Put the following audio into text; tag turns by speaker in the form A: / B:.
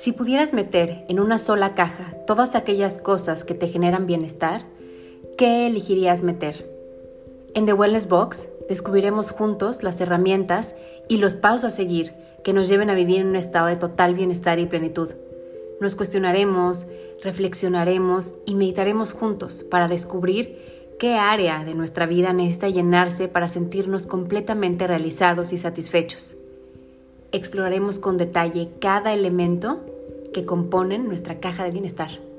A: Si pudieras meter en una sola caja todas aquellas cosas que te generan bienestar, ¿qué elegirías meter? En The Wellness Box descubriremos juntos las herramientas y los pasos a seguir que nos lleven a vivir en un estado de total bienestar y plenitud. Nos cuestionaremos, reflexionaremos y meditaremos juntos para descubrir qué área de nuestra vida necesita llenarse para sentirnos completamente realizados y satisfechos. Exploraremos con detalle cada elemento que componen nuestra caja de bienestar.